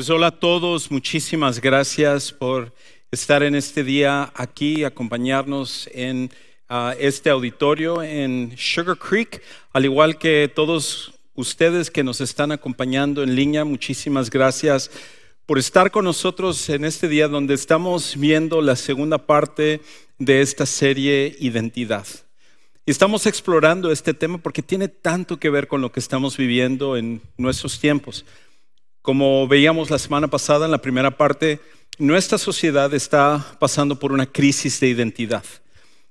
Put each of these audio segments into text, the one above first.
Pues hola a todos, muchísimas gracias por estar en este día aquí, acompañarnos en ah, este auditorio en Sugar Creek, al igual que todos ustedes que nos están acompañando en línea, muchísimas gracias por estar con nosotros en este día donde estamos viendo la segunda parte de esta serie Identidad. Y estamos explorando este tema porque tiene tanto que ver con lo que estamos viviendo en nuestros tiempos. Como veíamos la semana pasada en la primera parte, nuestra sociedad está pasando por una crisis de identidad.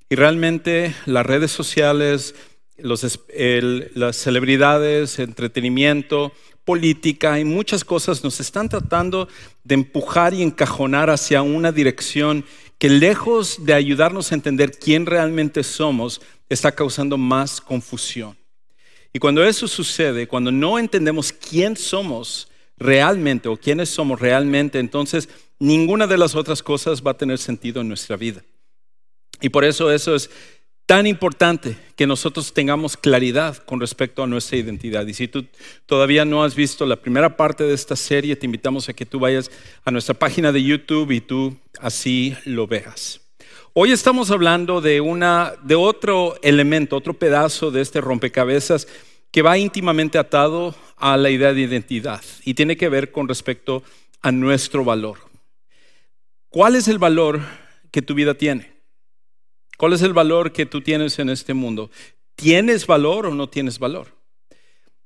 Y realmente las redes sociales, las celebridades, entretenimiento, política y muchas cosas nos están tratando de empujar y encajonar hacia una dirección que lejos de ayudarnos a entender quién realmente somos, está causando más confusión. Y cuando eso sucede, cuando no entendemos quién somos, realmente o quiénes somos realmente, entonces ninguna de las otras cosas va a tener sentido en nuestra vida. Y por eso eso es tan importante que nosotros tengamos claridad con respecto a nuestra identidad. Y si tú todavía no has visto la primera parte de esta serie, te invitamos a que tú vayas a nuestra página de YouTube y tú así lo veas. Hoy estamos hablando de una de otro elemento, otro pedazo de este rompecabezas que va íntimamente atado a la idea de identidad y tiene que ver con respecto a nuestro valor. ¿Cuál es el valor que tu vida tiene? ¿Cuál es el valor que tú tienes en este mundo? ¿Tienes valor o no tienes valor?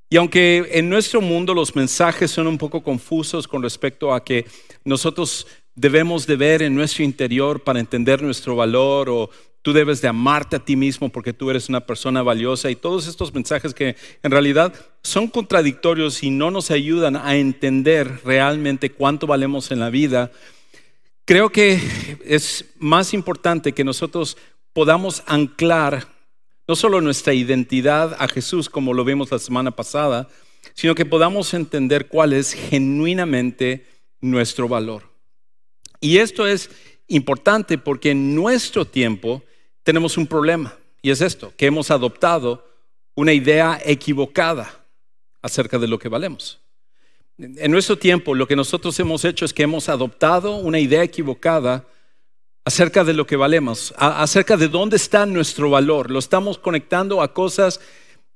Y aunque en nuestro mundo los mensajes son un poco confusos con respecto a que nosotros debemos de ver en nuestro interior para entender nuestro valor o tú debes de amarte a ti mismo porque tú eres una persona valiosa y todos estos mensajes que en realidad son contradictorios y no nos ayudan a entender realmente cuánto valemos en la vida, creo que es más importante que nosotros podamos anclar no solo nuestra identidad a Jesús como lo vimos la semana pasada, sino que podamos entender cuál es genuinamente nuestro valor. Y esto es importante porque en nuestro tiempo tenemos un problema y es esto, que hemos adoptado una idea equivocada acerca de lo que valemos. En nuestro tiempo lo que nosotros hemos hecho es que hemos adoptado una idea equivocada acerca de lo que valemos, acerca de dónde está nuestro valor. Lo estamos conectando a cosas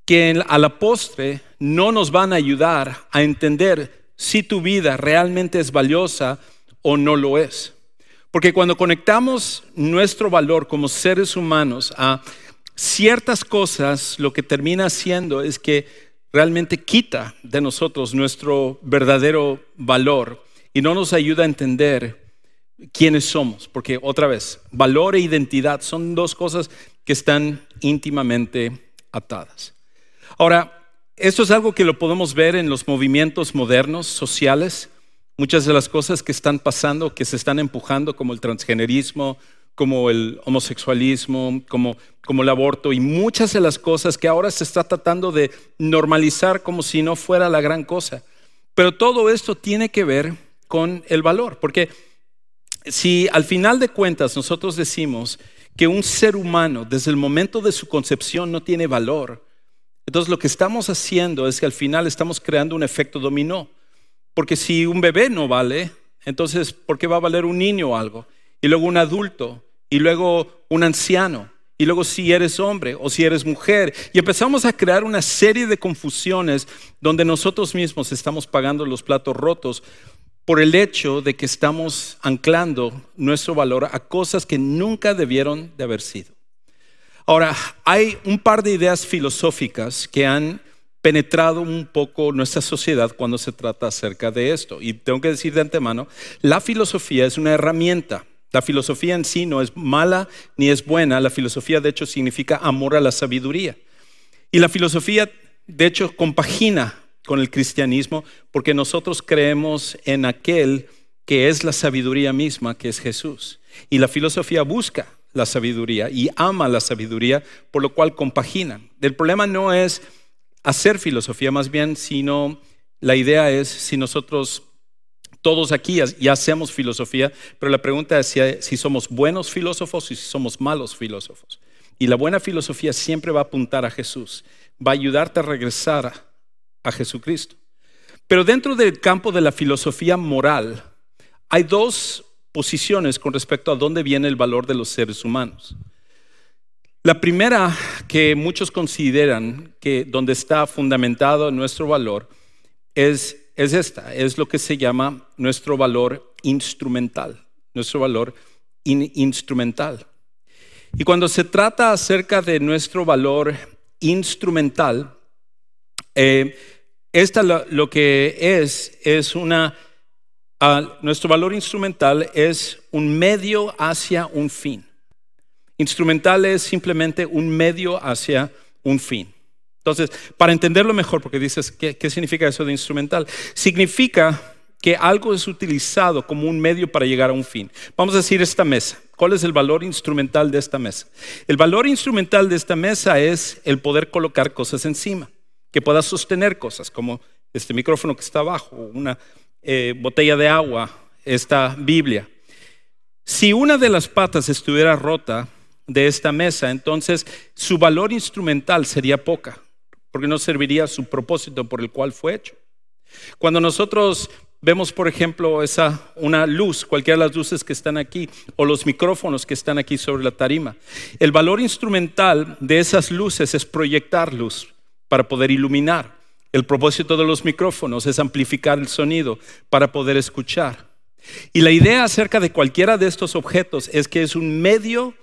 que a la postre no nos van a ayudar a entender si tu vida realmente es valiosa o no lo es. Porque cuando conectamos nuestro valor como seres humanos a ciertas cosas, lo que termina haciendo es que realmente quita de nosotros nuestro verdadero valor y no nos ayuda a entender quiénes somos. Porque otra vez, valor e identidad son dos cosas que están íntimamente atadas. Ahora, esto es algo que lo podemos ver en los movimientos modernos, sociales. Muchas de las cosas que están pasando, que se están empujando, como el transgenerismo, como el homosexualismo, como, como el aborto, y muchas de las cosas que ahora se está tratando de normalizar como si no fuera la gran cosa. Pero todo esto tiene que ver con el valor, porque si al final de cuentas nosotros decimos que un ser humano desde el momento de su concepción no tiene valor, entonces lo que estamos haciendo es que al final estamos creando un efecto dominó. Porque si un bebé no vale, entonces ¿por qué va a valer un niño o algo? Y luego un adulto, y luego un anciano, y luego si eres hombre o si eres mujer. Y empezamos a crear una serie de confusiones donde nosotros mismos estamos pagando los platos rotos por el hecho de que estamos anclando nuestro valor a cosas que nunca debieron de haber sido. Ahora, hay un par de ideas filosóficas que han penetrado un poco nuestra sociedad cuando se trata acerca de esto. Y tengo que decir de antemano, la filosofía es una herramienta. La filosofía en sí no es mala ni es buena. La filosofía de hecho significa amor a la sabiduría. Y la filosofía de hecho compagina con el cristianismo porque nosotros creemos en aquel que es la sabiduría misma, que es Jesús. Y la filosofía busca la sabiduría y ama la sabiduría, por lo cual compagina. El problema no es hacer filosofía más bien, sino la idea es si nosotros todos aquí ya hacemos filosofía, pero la pregunta es si, somos buenos filósofos y si somos malos filósofos. Y la buena filosofía siempre va a apuntar a Jesús, va a ayudarte a regresar a, a Jesucristo. Pero dentro del campo de la filosofía moral hay dos posiciones con respecto a dónde viene el valor de los seres humanos. La primera que muchos consideran que donde está fundamentado nuestro valor es, es esta, es lo que se llama nuestro valor instrumental, nuestro valor instrumental. Y cuando se trata acerca de nuestro valor instrumental, eh, esta lo, que es, es una, ah, nuestro valor instrumental es un medio hacia un fin. Instrumental es simplemente un medio hacia un fin. Entonces, para entenderlo mejor, porque dices, ¿qué, qué significa eso de instrumental? Significa que algo es utilizado como un medio para llegar a un fin. Vamos a decir esta mesa. ¿Cuál es el valor instrumental de esta mesa? El valor instrumental de esta mesa es el poder colocar cosas encima, que pueda sostener cosas, como este micrófono que está abajo, una eh, botella de agua, esta Biblia. Si una de las patas estuviera rota de esta mesa, entonces su valor instrumental sería poca, porque no serviría a su propósito por el cual fue hecho. Cuando nosotros vemos, por ejemplo, esa, una luz, cualquiera de las luces que están aquí, o los micrófonos que están aquí sobre la tarima. El valor instrumental de esas luces es proyectar luz para poder iluminar. El propósito de los micrófonos es amplificar el sonido para poder escuchar. Y la idea acerca de cualquiera de estos objetos es que es un medio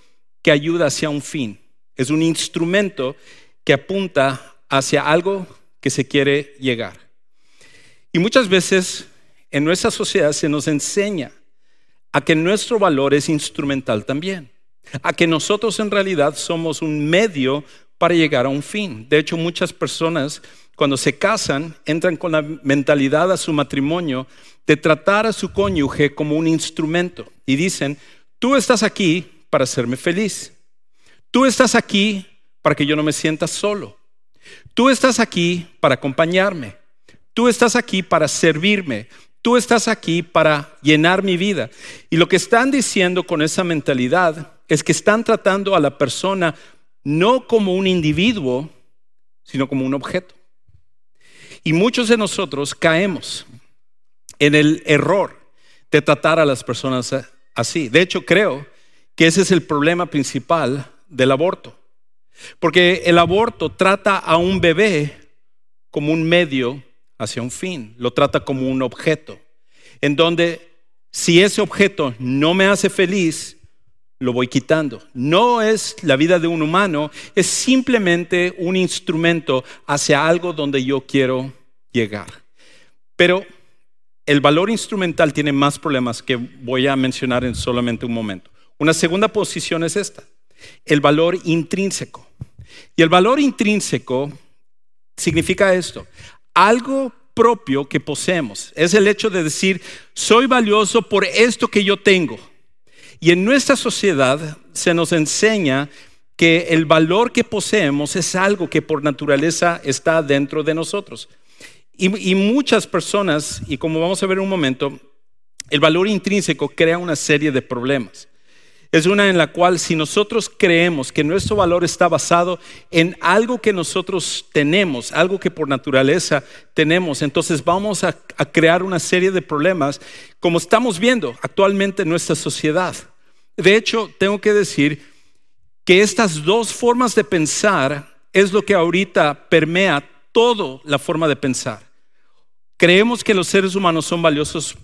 que ayuda hacia un fin. Es un instrumento que apunta hacia algo que se quiere llegar. Y muchas veces en nuestra sociedad se nos enseña a que nuestro valor es instrumental también, a que nosotros en realidad somos un medio para llegar a un fin. De hecho, muchas personas cuando se casan entran con la mentalidad a su matrimonio de tratar a su cónyuge como un instrumento y dicen, tú estás aquí para hacerme feliz, tú estás aquí para que yo no me sienta solo, tú estás aquí para acompañarme, tú estás aquí para servirme, Tú estás aquí para llenar mi vida. Y lo que están diciendo con esa mentalidad es que están tratando a la persona no como un individuo, sino como un objeto. Y muchos de nosotros caemos en el error de tratar a las personas así. De hecho, creo que ese es el problema principal del aborto. Porque el aborto trata a un bebé como un medio hacia un fin, lo trata como un objeto, en donde si ese objeto no me hace feliz, lo voy quitando. No es la vida de un humano, es simplemente un instrumento hacia algo donde yo quiero llegar. Pero el valor instrumental tiene más problemas que voy a mencionar en solamente un momento. Una segunda posición es esta, el valor intrínseco. Y el valor intrínseco significa esto, algo propio que poseemos. Es el hecho de decir, soy valioso por esto que yo tengo. Y en nuestra sociedad se nos enseña que el valor que poseemos es algo que por naturaleza está dentro de nosotros. Y, muchas personas, y como vamos a ver en un momento, el valor intrínseco crea una serie de problemas es una en la cual si nosotros creemos que nuestro valor está basado en algo que nosotros tenemos, algo que por naturaleza tenemos, entonces vamos a, crear una serie de problemas como estamos viendo actualmente en nuestra sociedad. De hecho, tengo que decir que estas dos formas de pensar es lo que ahorita permea toda la forma de pensar. Creemos que los seres humanos son valiosos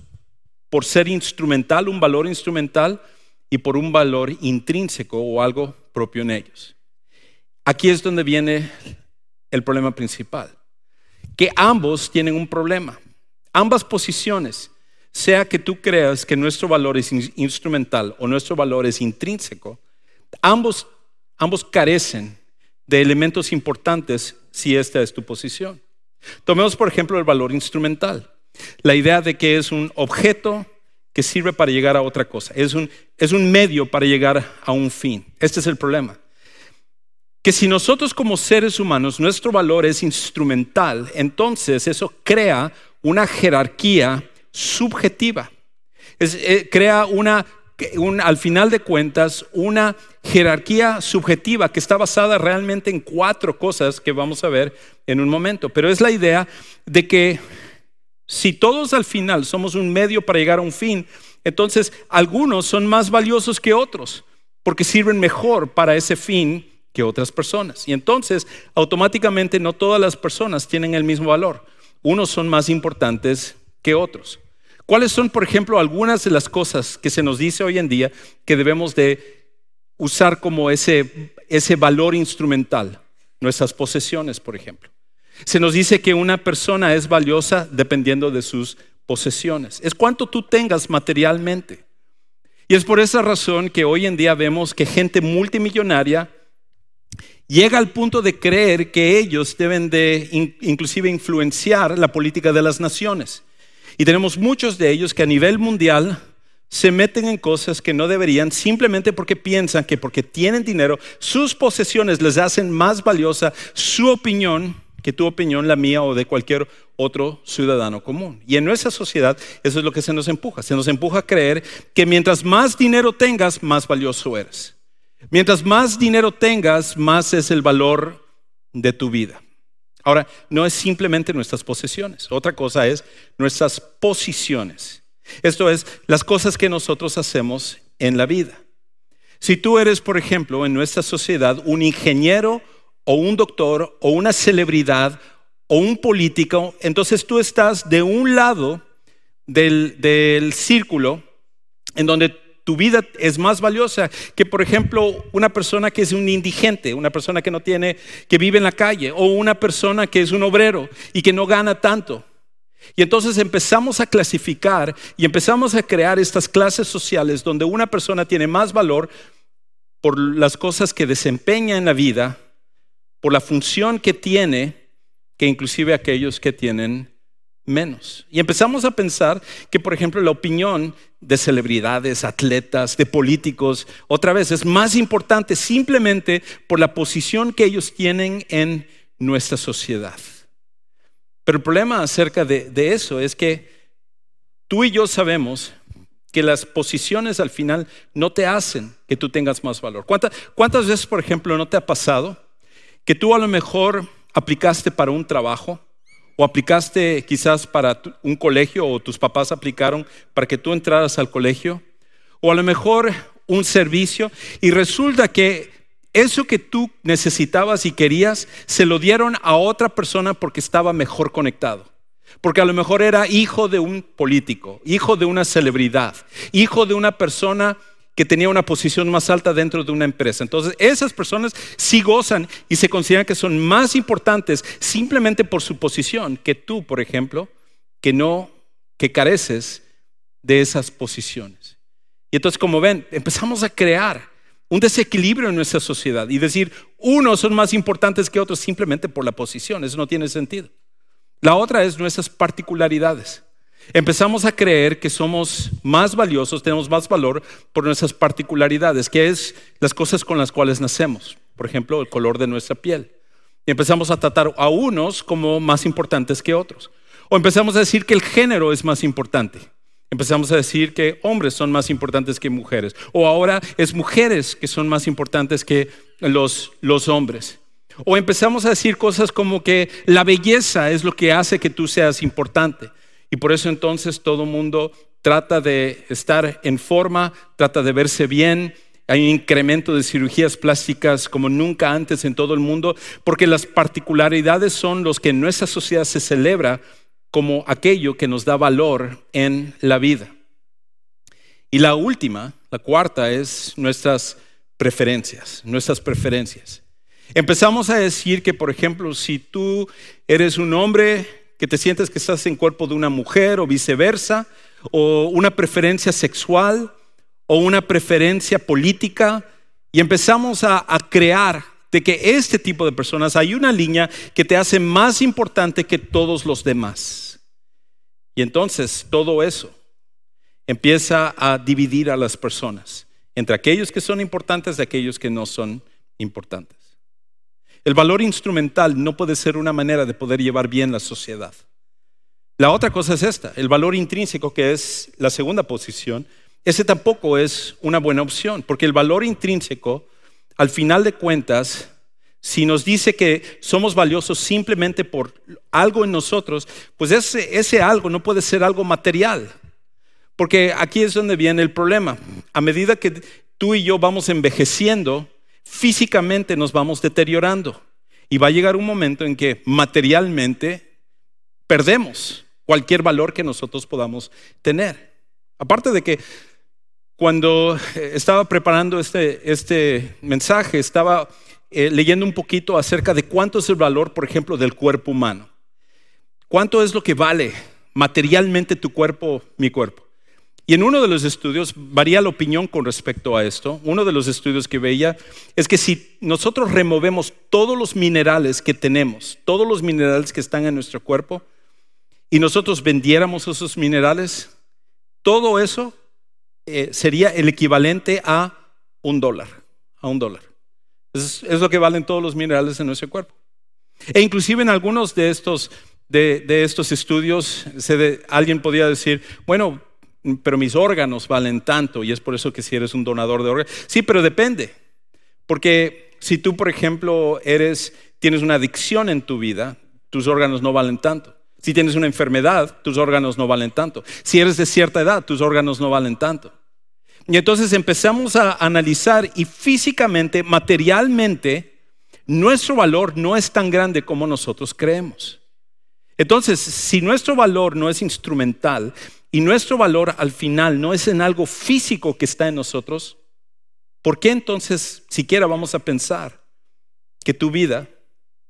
por ser instrumental, un valor instrumental, y por un valor intrínseco o algo propio en ellos. Aquí es donde viene el problema principal, que ambos tienen un problema. Ambas posiciones, sea que tú creas que nuestro valor es instrumental o nuestro valor es intrínseco, ambos, ambos carecen de elementos importantes si esta es tu posición. Tomemos por ejemplo el valor instrumental, la idea de que es un objeto que sirve para llegar a otra cosa. Es un, es un medio para llegar a un fin. Este es el problema. Que si nosotros como seres humanos nuestro valor es instrumental, entonces eso crea una jerarquía subjetiva. Eh, crea una, al final de cuentas, una jerarquía subjetiva que está basada realmente en cuatro cosas que vamos a ver en un momento. Pero es la idea de que Si todos al final somos un medio para llegar a un fin, entonces algunos son más valiosos que otros porque sirven mejor para ese fin que otras personas. Y entonces automáticamente no todas las personas tienen el mismo valor. Unos son más importantes que otros. ¿Cuáles son, por ejemplo, algunas de las cosas que se nos dice hoy en día que debemos de usar como ese, ese valor instrumental? Nuestras posesiones, por ejemplo. Se nos dice que una persona es valiosa dependiendo de sus posesiones. Es cuánto tú tengas materialmente. Y es por esa razón que hoy en día vemos que gente multimillonaria llega al punto de creer que ellos deben de inclusive influenciar la política de las naciones. Y tenemos muchos de ellos que a nivel mundial se meten en cosas que no deberían simplemente porque piensan que porque tienen dinero, sus posesiones les hacen más valiosa su opinión que tu opinión, la mía o de cualquier otro ciudadano común. Y en nuestra sociedad eso es lo que se nos empuja. Se nos empuja a creer que mientras más dinero tengas, más valioso eres. Mientras más dinero tengas, más es el valor de tu vida. Ahora, no es simplemente nuestras posesiones. Otra cosa es nuestras posiciones. Esto es las cosas que nosotros hacemos en la vida. Si tú eres, por ejemplo, en nuestra sociedad un ingeniero o un doctor o una celebridad o un político, entonces tú estás de un lado del, círculo en donde tu vida es más valiosa que, por ejemplo, una persona que es un indigente, una persona que no tiene, que vive en la calle, o una persona que es un obrero y que no gana tanto. Y entonces empezamos a clasificar y empezamos a crear estas clases sociales donde una persona tiene más valor por las cosas que desempeña en la vida por la función que tiene que inclusive aquellos que tienen menos. Y empezamos a pensar que, por ejemplo, la opinión de celebridades, atletas, de políticos, otra vez es más importante simplemente por la posición que ellos tienen en nuestra sociedad. Pero el problema acerca de, eso es que tú y yo sabemos que las posiciones al final no te hacen que tú tengas más valor. ¿Cuántas veces, por ejemplo, no te ha pasado? Que tú a lo mejor aplicaste para un trabajo o aplicaste quizás para un colegio o tus papás aplicaron para que tú entraras al colegio o a lo mejor un servicio y resulta que eso que tú necesitabas y querías se lo dieron a otra persona porque estaba mejor conectado. Porque a lo mejor era hijo de un político, hijo de una celebridad, hijo de una persona que tenía una posición más alta dentro de una empresa. Entonces, esas personas sí gozan y se consideran que son más importantes simplemente por su posición que tú, por ejemplo, que no, que careces de esas posiciones. Y entonces, como ven, empezamos a crear un desequilibrio en nuestra sociedad y decir, unos son más importantes que otros simplemente por la posición. Eso no tiene sentido. La otra es nuestras particularidades. Empezamos a creer que somos más valiosos, tenemos más valor por nuestras particularidades, que es las cosas con las cuales nacemos. Por ejemplo, el color de nuestra piel. Y empezamos a tratar a unos como más importantes que otros. O empezamos a decir que el género es más importante. Empezamos a decir que hombres son más importantes que mujeres. O ahora es mujeres que son más importantes que los, los hombres. O empezamos a decir cosas como que la belleza es lo que hace que tú seas importante. Y por eso entonces todo mundo trata de estar en forma, trata de verse bien. Hay un incremento de cirugías plásticas como nunca antes en todo el mundo, porque las particularidades son los que en nuestra sociedad se celebra como aquello que nos da valor en la vida. Y la última, la cuarta, es nuestras preferencias, nuestras preferencias. Empezamos a decir que, por ejemplo, si tú eres un hombre que te sientes que estás en cuerpo de una mujer o viceversa, o una preferencia sexual o una preferencia política, y empezamos a, crear de que este tipo de personas hay una línea que te hace más importante que todos los demás. Y entonces todo eso empieza a dividir a las personas entre aquellos que son importantes y aquellos que no son importantes. El valor instrumental no puede ser una manera de poder llevar bien la sociedad. La otra cosa es esta, el valor intrínseco, que es la segunda posición, ese tampoco es una buena opción, porque el valor intrínseco, al final de cuentas, si nos dice que somos valiosos simplemente por algo en nosotros, pues ese, ese algo no puede ser algo material. Porque aquí es donde viene el problema. A medida que tú y yo vamos envejeciendo, físicamente nos vamos deteriorando. Y va a llegar un momento en que materialmente perdemos cualquier valor que nosotros podamos tener. Aparte de que cuando estaba preparando este, este mensaje, estaba eh, leyendo un poquito acerca de cuánto es el valor, por ejemplo, del cuerpo humano. ¿Cuánto es lo que vale materialmente tu cuerpo, mi cuerpo? Y en uno de los estudios, varía la opinión con respecto a esto, uno de los estudios que veía es que si nosotros removemos todos los minerales que tenemos, todos los minerales que están en nuestro cuerpo, y nosotros vendiéramos esos minerales, todo eso eh, sería el equivalente a un dólar, a un dólar. Es, lo que valen todos los minerales en nuestro cuerpo. E inclusive en algunos de estos, de, estos estudios, alguien podría decir, bueno, pero mis órganos valen tanto y es por eso que si eres un donador de órganos. Sí, pero depende. Porque si tú, por ejemplo, eres, tienes una adicción en tu vida, tus órganos no valen tanto. Si tienes una enfermedad, tus órganos no valen tanto. Si eres de cierta edad, tus órganos no valen tanto. Y entonces empezamos a analizar y físicamente, materialmente, nuestro valor no es tan grande como nosotros creemos. Entonces, si nuestro valor no es instrumental y nuestro valor al final no es en algo físico que está en nosotros, ¿por qué entonces siquiera vamos a pensar que tu vida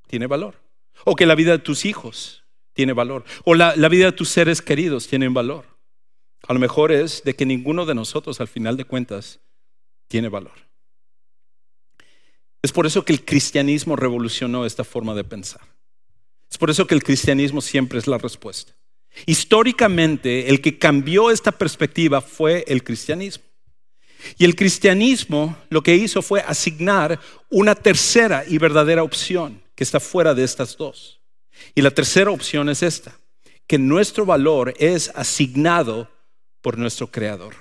tiene valor? O que la vida de tus hijos tiene valor. O la, la vida de tus seres queridos tiene valor. A lo mejor es de que ninguno de nosotros al final de cuentas tiene valor. Es por eso que el cristianismo revolucionó esta forma de pensar. Es por eso que el cristianismo siempre es la respuesta. Históricamente, el que cambió esta perspectiva fue el cristianismo. Y el cristianismo lo que hizo fue asignar una tercera y verdadera opción que está fuera de estas dos. Y la tercera opción es esta, que nuestro valor es asignado por nuestro Creador.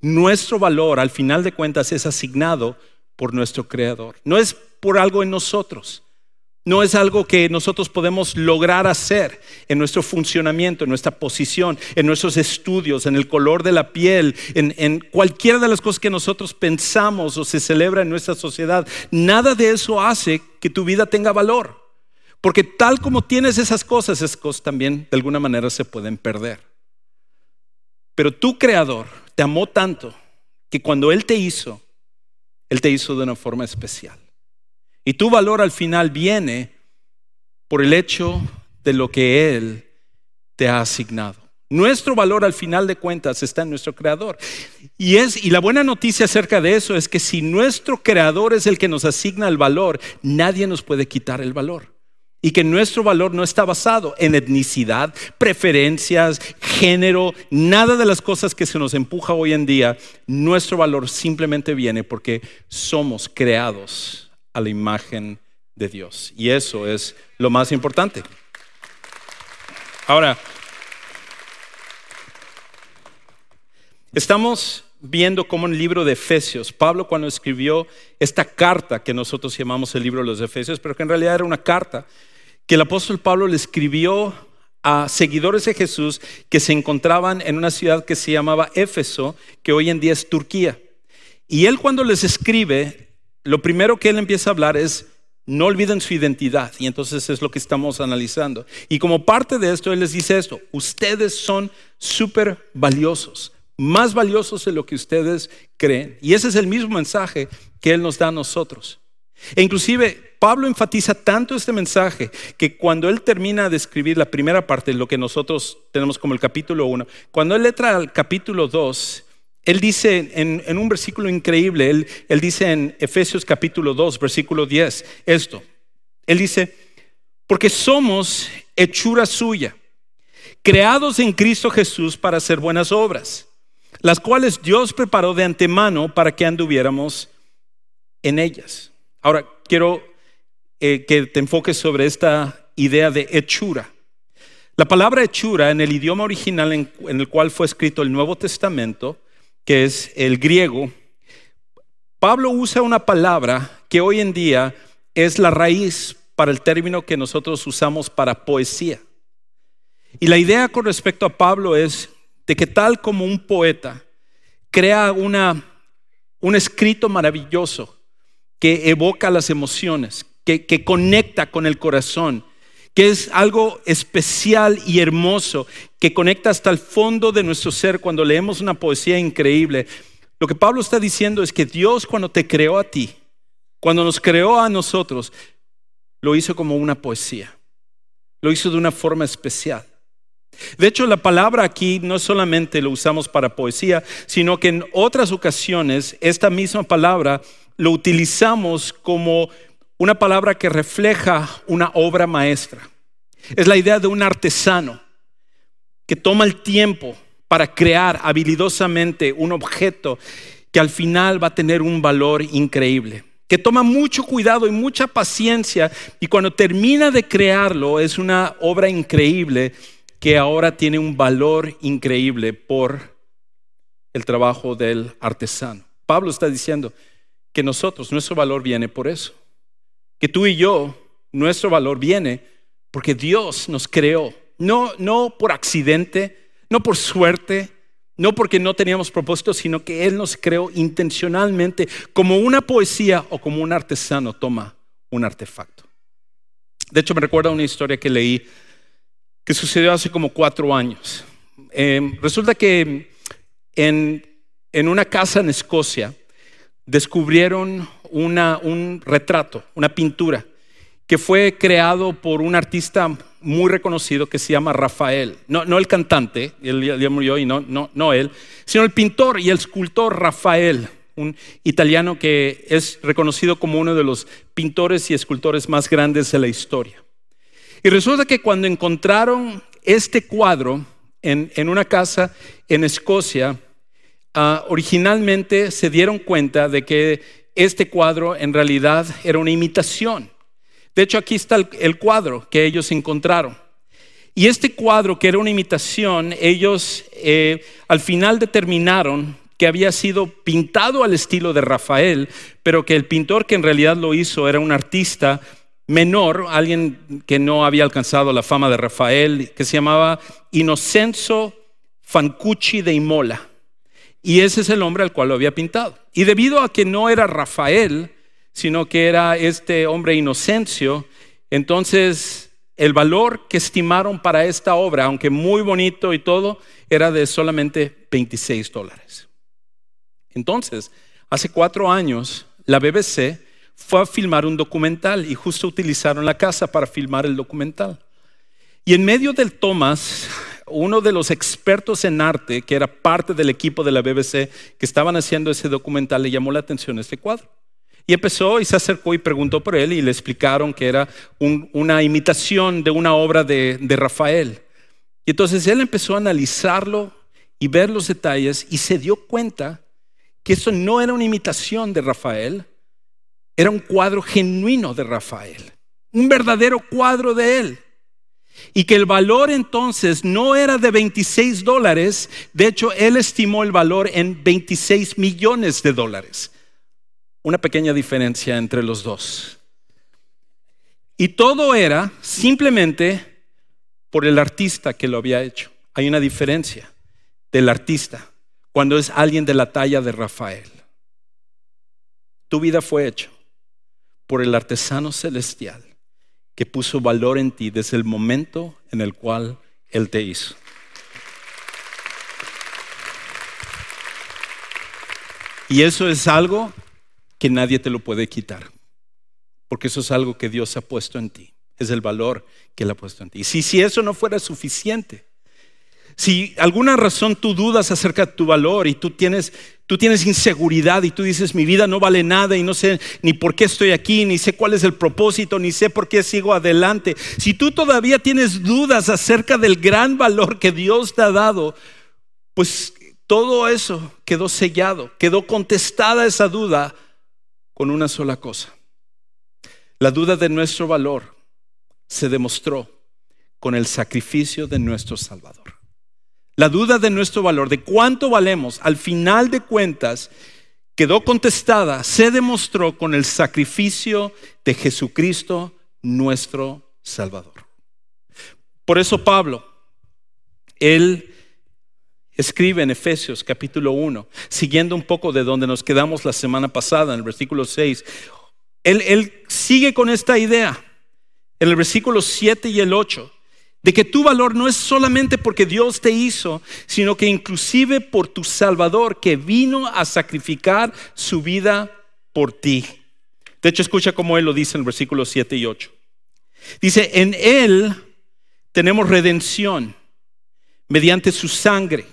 Nuestro valor, al final de cuentas, es asignado por nuestro Creador. No es por algo en nosotros. No es algo que nosotros podemos lograr hacer en nuestro funcionamiento, en nuestra posición, en nuestros estudios, en el color de la piel, en, en, cualquiera de las cosas que nosotros pensamos o se celebra en nuestra sociedad. Nada de eso hace que tu vida tenga valor. Porque tal como tienes esas cosas, esas cosas también de alguna manera se pueden perder. Pero tu creador te amó tanto que cuando Él te hizo, Él te hizo de una forma especial. Y tu valor al final viene por el hecho de lo que Él te ha asignado. Nuestro valor al final de cuentas está en nuestro creador. Y es y la buena noticia acerca de eso es que si nuestro creador es el que nos asigna el valor, nadie nos puede quitar el valor y que nuestro valor no está basado en etnicidad, preferencias, género, nada de las cosas que se nos empuja hoy en día. Nuestro valor simplemente viene porque somos creados a la imagen de Dios. Y eso es lo más importante. Ahora, estamos viendo cómo en el libro de Efesios, Pablo cuando escribió esta carta que nosotros llamamos el libro de los Efesios, pero que en realidad era una carta, que el apóstol Pablo le escribió a seguidores de Jesús que se encontraban en una ciudad que se llamaba Éfeso, que hoy en día es Turquía. Y él cuando les escribe, lo primero que él empieza a hablar es, no olviden su identidad. Y entonces es lo que estamos analizando. Y como parte de esto, él les dice esto, ustedes son súper valiosos, más valiosos de lo que ustedes creen. Y ese es el mismo mensaje que él nos da a nosotros. E inclusive Pablo enfatiza tanto este mensaje que cuando él termina de escribir la primera parte, lo que nosotros tenemos como el capítulo 1, cuando él letra al capítulo 2, él dice en, un versículo increíble, él, dice en Efesios capítulo 2, versículo 10, esto. Él dice, porque somos hechura suya, creados en Cristo Jesús para hacer buenas obras, las cuales Dios preparó de antemano para que anduviéramos en ellas. Ahora, quiero eh, que te enfoques sobre esta idea de hechura. La palabra hechura en el idioma original en, el cual fue escrito el Nuevo Testamento, que es el griego, Pablo usa una palabra que hoy en día es la raíz para el término que nosotros usamos para poesía. Y la idea con respecto a Pablo es de que tal como un poeta crea una, un escrito maravilloso que evoca las emociones, que, que conecta con el corazón, que es algo especial y hermoso, que conecta hasta el fondo de nuestro ser cuando leemos una poesía increíble. Lo que Pablo está diciendo es que Dios cuando te creó a ti, cuando nos creó a nosotros, lo hizo como una poesía, lo hizo de una forma especial. De hecho, la palabra aquí no solamente lo usamos para poesía, sino que en otras ocasiones esta misma palabra lo utilizamos como una palabra que refleja una obra maestra. Es la idea de un artesano que toma el tiempo para crear habilidosamente un objeto que al final va a tener un valor increíble, que toma mucho cuidado y mucha paciencia y cuando termina de crearlo es una obra increíble que ahora tiene un valor increíble por el trabajo del artesano. Pablo está diciendo que nosotros, nuestro valor viene por eso que tú y yo, nuestro valor viene porque Dios nos creó, no, no por accidente, no por suerte, no porque no teníamos propósito, sino que Él nos creó intencionalmente como una poesía o como un artesano toma un artefacto. De hecho, me recuerda una historia que leí que sucedió hace como cuatro años. Em, resulta que en, en una casa en Escocia descubrieron un retrato, una pintura, que fue creado por un artista muy reconocido que se llama Rafael. No, no el cantante, él ya murió y no, no, él, sino el pintor y el escultor Rafael, un italiano que es reconocido como uno de los pintores y escultores más grandes de la historia. Y resulta que cuando encontraron este cuadro en una casa en Escocia, ah, originalmente se dieron cuenta de que este cuadro en realidad era una imitación. De hecho, aquí está el, cuadro que ellos encontraron. Y este cuadro, que era una imitación, ellos eh, al final determinaron que había sido pintado al estilo de Rafael, pero que el pintor que en realidad lo hizo era un artista menor, alguien que no había alcanzado la fama de Rafael, que se llamaba Inocenzo Fancucci de Imola. Y ese es el hombre al cual lo había pintado. Y debido a que no era Rafael, sino que era este hombre Inocencio, entonces el valor que estimaron para esta obra, aunque muy bonito y todo, era de solamente 26 dólares. Entonces, hace cuatro años, la BBC fue a filmar un documental y justo utilizaron la casa para filmar el documental. Y en medio del Thomas, uno de los expertos en arte, que era parte del equipo de la BBC, que estaban haciendo ese documental, le llamó la atención este cuadro. Y empezó y se acercó y preguntó por él y le explicaron que era una imitación de una obra de, de Rafael. Y entonces él empezó a analizarlo y ver los detalles y se dio cuenta que eso no era una imitación de Rafael, era un cuadro genuino de Rafael, un verdadero cuadro de él. Y que el valor entonces no era de 26 dólares, de hecho él estimó el valor en 26 millones de dólares. Una pequeña diferencia entre los dos. Y todo era simplemente por el artista que lo había hecho. Hay una diferencia del artista cuando es alguien de la talla de Rafael. Tu vida fue hecha por el artesano celestial que puso valor en ti desde el momento en el cual Él te hizo. Y eso es algo que nadie te lo puede quitar, porque eso es algo que Dios ha puesto en ti, es el valor que Él ha puesto en ti. Y si, si eso no fuera suficiente, si alguna razón tú dudas acerca de tu valor y tú tienes, tú tienes inseguridad y tú dices, mi vida no vale nada y no sé ni por qué estoy aquí, ni sé cuál es el propósito, ni sé por qué sigo adelante. Si tú todavía tienes dudas acerca del gran valor que Dios te ha dado, pues todo eso quedó sellado, quedó contestada esa duda con una sola cosa. La duda de nuestro valor se demostró con el sacrificio de nuestro Salvador. La duda de nuestro valor, de cuánto valemos, al final de cuentas, quedó contestada, se demostró con el sacrificio de Jesucristo, nuestro Salvador. Por eso Pablo, él escribe en Efesios capítulo 1, siguiendo un poco de donde nos quedamos la semana pasada, en el versículo 6, él, sigue con esta idea, en el versículo 7 y el 8 de que tu valor no es solamente porque Dios te hizo, sino que inclusive por tu Salvador que vino a sacrificar su vida por ti. De hecho, escucha cómo Él lo dice en el versículo 7 y 8. Dice, en Él tenemos redención mediante su sangre,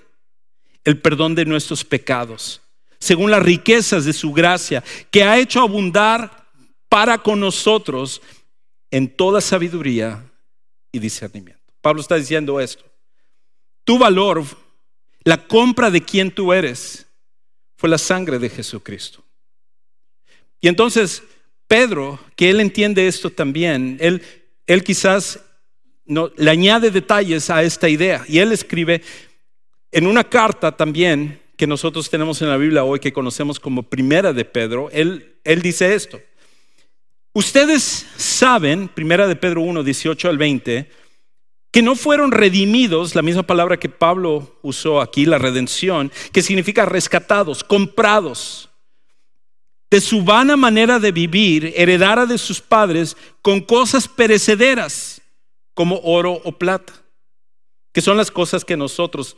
el perdón de nuestros pecados, según las riquezas de su gracia, que ha hecho abundar para con nosotros en toda sabiduría y discernimiento. Pablo está diciendo esto. Tu valor, la compra de quien tú eres, fue la sangre de Jesucristo. Y entonces Pedro, que él entiende esto también, él, él quizás no, le añade detalles a esta idea. Y él escribe en una carta también que nosotros tenemos en la Biblia hoy, que conocemos como Primera de Pedro, él, él dice esto. Ustedes saben, Primera de Pedro 1, 18 al 20, que no fueron redimidos, la misma palabra que Pablo usó aquí, la redención, que significa rescatados, comprados, de su vana manera de vivir, heredara de sus padres con cosas perecederas, como oro o plata, que son las cosas que nosotros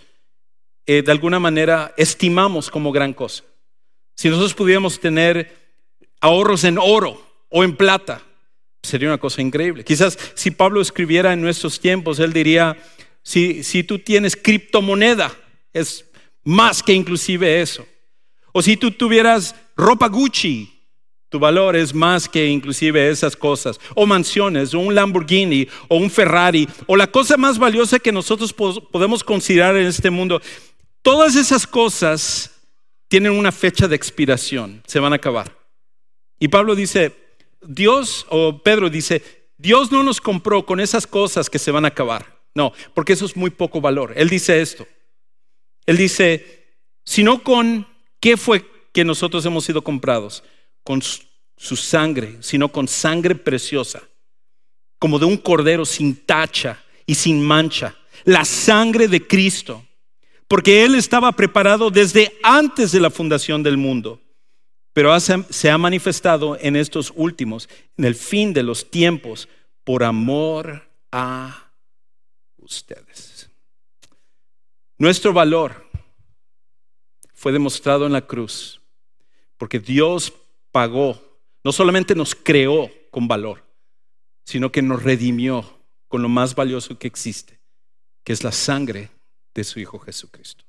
eh, de alguna manera estimamos como gran cosa. Si nosotros pudiéramos tener ahorros en oro o en plata, Sería una cosa increíble. Quizás si Pablo escribiera en nuestros tiempos, él diría, si, si tú tienes criptomoneda, es más que inclusive eso. O si tú tuvieras ropa Gucci, tu valor es más que inclusive esas cosas. O mansiones, o un Lamborghini, o un Ferrari, o la cosa más valiosa que nosotros podemos considerar en este mundo. Todas esas cosas tienen una fecha de expiración, se van a acabar. Y Pablo dice, Dios, o Pedro dice, Dios no nos compró con esas cosas que se van a acabar. No, porque eso es muy poco valor. Él dice esto. Él dice, sino con qué fue que nosotros hemos sido comprados? Con su sangre, sino con sangre preciosa, como de un cordero sin tacha y sin mancha, la sangre de Cristo, porque Él estaba preparado desde antes de la fundación del mundo pero se ha manifestado en estos últimos, en el fin de los tiempos, por amor a ustedes. Nuestro valor fue demostrado en la cruz, porque Dios pagó, no solamente nos creó con valor, sino que nos redimió con lo más valioso que existe, que es la sangre de su Hijo Jesucristo.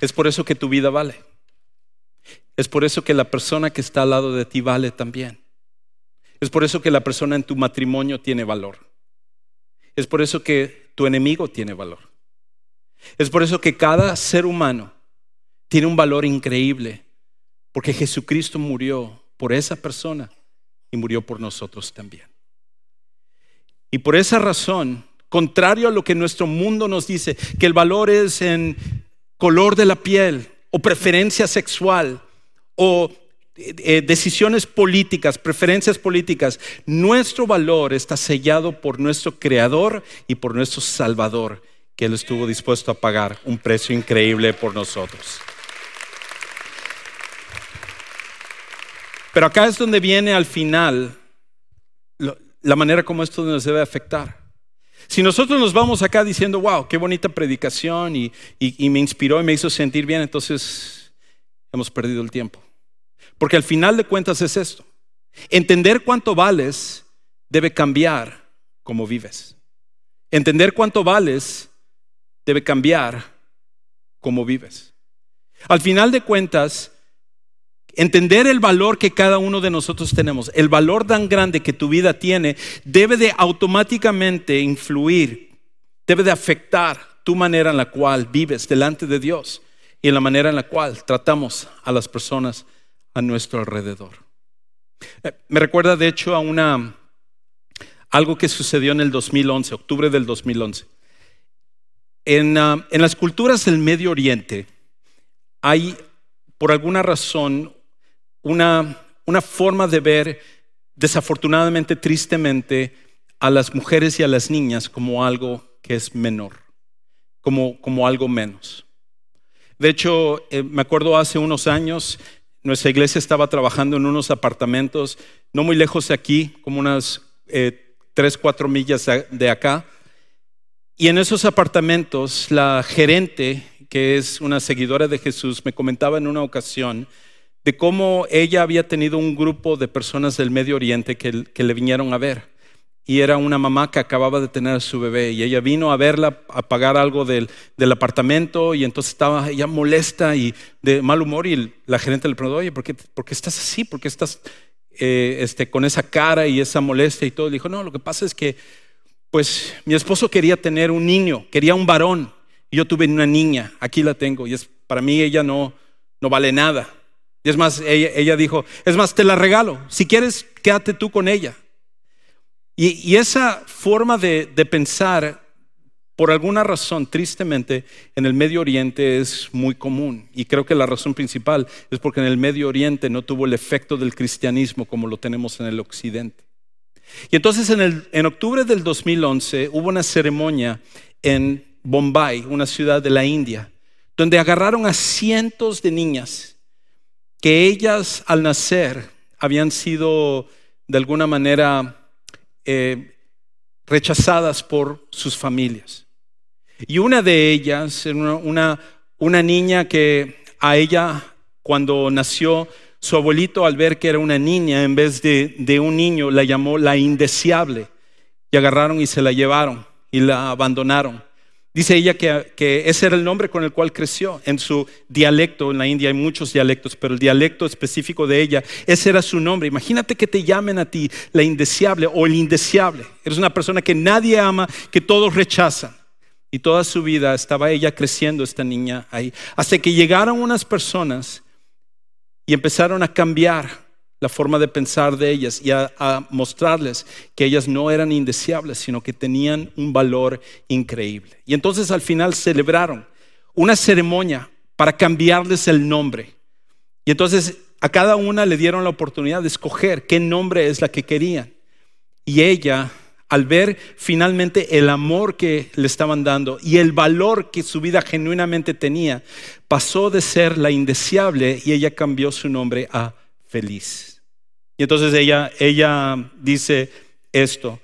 Es por eso que tu vida vale. Es por eso que la persona que está al lado de ti vale también. Es por eso que la persona en tu matrimonio tiene valor. Es por eso que tu enemigo tiene valor. Es por eso que cada ser humano tiene un valor increíble, porque Jesucristo murió por esa persona y murió por nosotros también. Y por esa razón, contrario a lo que nuestro mundo nos dice, que el valor es en color de la piel o preferencia sexual o eh, eh, decisiones políticas, preferencias políticas, nuestro valor está sellado por nuestro Creador y por nuestro Salvador, que Él estuvo dispuesto a pagar un precio increíble por nosotros. Pero acá es donde viene al final la manera como esto nos debe afectar. Si nosotros nos vamos acá diciendo, wow, qué bonita predicación y, me inspiró y me hizo sentir bien, entonces hemos perdido el tiempo. Porque al final de cuentas es esto. Entender cuánto vales debe cambiar cómo vives. Entender cuánto vales debe cambiar cómo vives. Al final de cuentas, Entender el valor que cada uno de nosotros tenemos, el valor tan grande que tu vida tiene, debe de automáticamente influir, debe de afectar tu manera en la cual vives delante de Dios y en la manera en la cual tratamos a las personas a nuestro alrededor. Eh, me recuerda de hecho a una, algo que sucedió en el 2011, octubre del 2011. En, ah, en las culturas del Medio Oriente hay, por alguna razón, una, una forma de ver, desafortunadamente, tristemente, a las mujeres y a las niñas como algo que es menor, como, como algo menos. De hecho, eh, me acuerdo hace unos años, nuestra iglesia estaba trabajando en unos apartamentos, no muy lejos de aquí, como unas eh, tres, cuatro millas de acá. Y en esos apartamentos, la gerente, que es una seguidora de Jesús, me comentaba en una ocasión de cómo ella había tenido un grupo de personas del Medio Oriente que, que le vinieron a ver y era una mamá que acababa de tener a su bebé y ella vino a verla, a pagar algo del, apartamento y entonces estaba ella molesta y de mal humor y la gerente le preguntó, oye, ¿por qué, por estás así? ¿Por qué estás eh, este, con esa cara y esa molestia y todo? Le dijo, no, lo que pasa es que pues mi esposo quería tener un niño, quería un varón y yo tuve una niña, aquí la tengo y es, para mí ella no, no vale nada. Y es más, ella, dijo, es más, te la regalo, si quieres, quédate tú con ella. Y, esa forma de, pensar, por alguna razón, tristemente, en el Medio Oriente es muy común. Y creo que la razón principal es porque en el Medio Oriente no tuvo el efecto del cristianismo como lo tenemos en el Occidente. Y entonces en, en octubre del 2011 hubo una ceremonia en Bombay, una ciudad de la India, donde agarraron a cientos de niñas que ellas al nacer habían sido de alguna manera eh, rechazadas por sus familias. Y una de ellas, una, una, niña que a ella, cuando nació, su abuelito al ver que era una niña en vez de, de un niño, la llamó la indeseable. Y agarraron y se la llevaron y la abandonaron. Dice ella que, ese era el nombre con el cual creció. En su dialecto, en la India hay muchos dialectos, pero el dialecto específico de ella, ese era su nombre. Imagínate que te llamen a ti la indeseable o el indeseable. Eres una persona que nadie ama, que todos rechazan. Y toda su vida estaba ella creciendo, esta niña ahí. Hasta que llegaron unas personas y empezaron a cambiar la forma de pensar de ellas y a, mostrarles que ellas no eran indeseables, sino que tenían un valor increíble. Y entonces al final celebraron una ceremonia para cambiarles el nombre. Y entonces a cada una le dieron la oportunidad de escoger qué nombre es la que querían. Y ella, al ver finalmente el amor que le estaban dando y el valor que su vida genuinamente tenía, pasó de ser la indeseable y ella cambió su nombre a feliz. Y entonces ella, ella dice esto,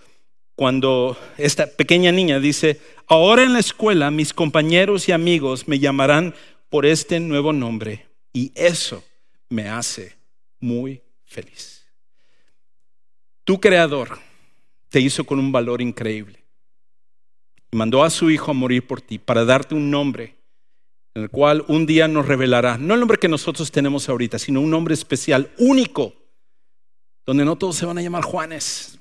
cuando esta pequeña niña dice, ahora en la escuela mis compañeros y amigos me llamarán por este nuevo nombre y eso me hace muy feliz. Tu creador te hizo con un valor increíble mandó a su hijo a morir por ti para darte un nombre en el cual un día nos revelará, no el nombre que nosotros tenemos ahorita, sino un nombre especial, único, donde no todos se van a llamar Juanes.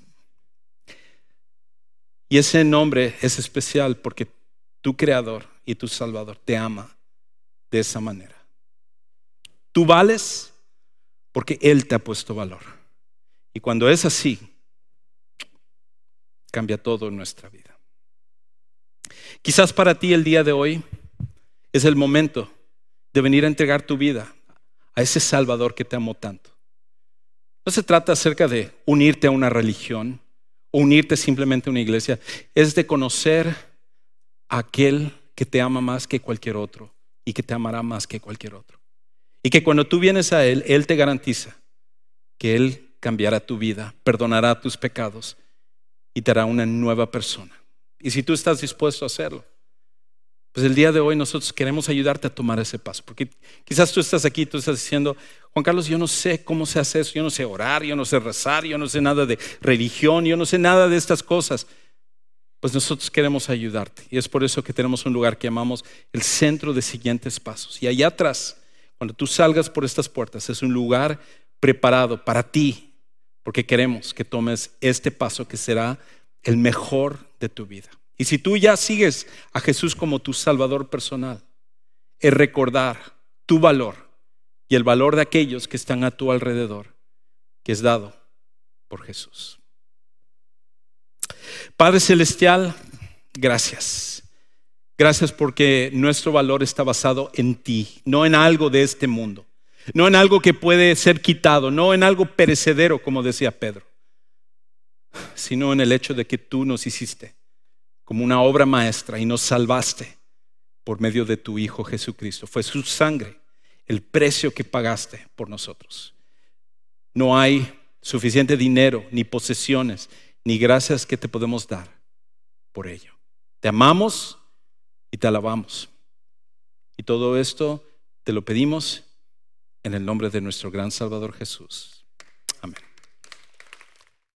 Y ese nombre es especial porque tu creador y tu salvador te ama de esa manera. Tú vales porque Él te ha puesto valor. Y cuando es así, cambia todo en nuestra vida. Quizás para ti el día de hoy es el momento de venir a entregar tu vida a ese Salvador que te amó tanto. No se trata acerca de unirte a una religión o unirte simplemente a una iglesia. Es de conocer a aquel que te ama más que cualquier otro y que te amará más que cualquier otro. Y que cuando tú vienes a Él, Él te garantiza que Él cambiará tu vida, perdonará tus pecados y te hará una nueva persona. Y si tú estás dispuesto a hacerlo, pues el día de hoy nosotros queremos ayudarte a tomar ese paso, porque quizás tú estás aquí, tú estás diciendo, Juan Carlos, yo no sé cómo se hace eso, yo no sé orar, yo no sé rezar, yo no sé nada de religión, yo no sé nada de estas cosas. Pues nosotros queremos ayudarte y es por eso que tenemos un lugar que llamamos el centro de siguientes pasos. Y allá atrás, cuando tú salgas por estas puertas, es un lugar preparado para ti, porque queremos que tomes este paso que será el mejor de tu vida. Y si tú ya sigues a Jesús como tu Salvador personal, es recordar tu valor y el valor de aquellos que están a tu alrededor, que es dado por Jesús. Padre Celestial, gracias. Gracias porque nuestro valor está basado en ti, no en algo de este mundo, no en algo que puede ser quitado, no en algo perecedero, como decía Pedro, sino en el hecho de que tú nos hiciste como una obra maestra y nos salvaste por medio de tu Hijo Jesucristo. Fue su sangre el precio que pagaste por nosotros. No hay suficiente dinero, ni posesiones, ni gracias que te podemos dar por ello. Te amamos y te alabamos. Y todo esto te lo pedimos en el nombre de nuestro gran Salvador Jesús.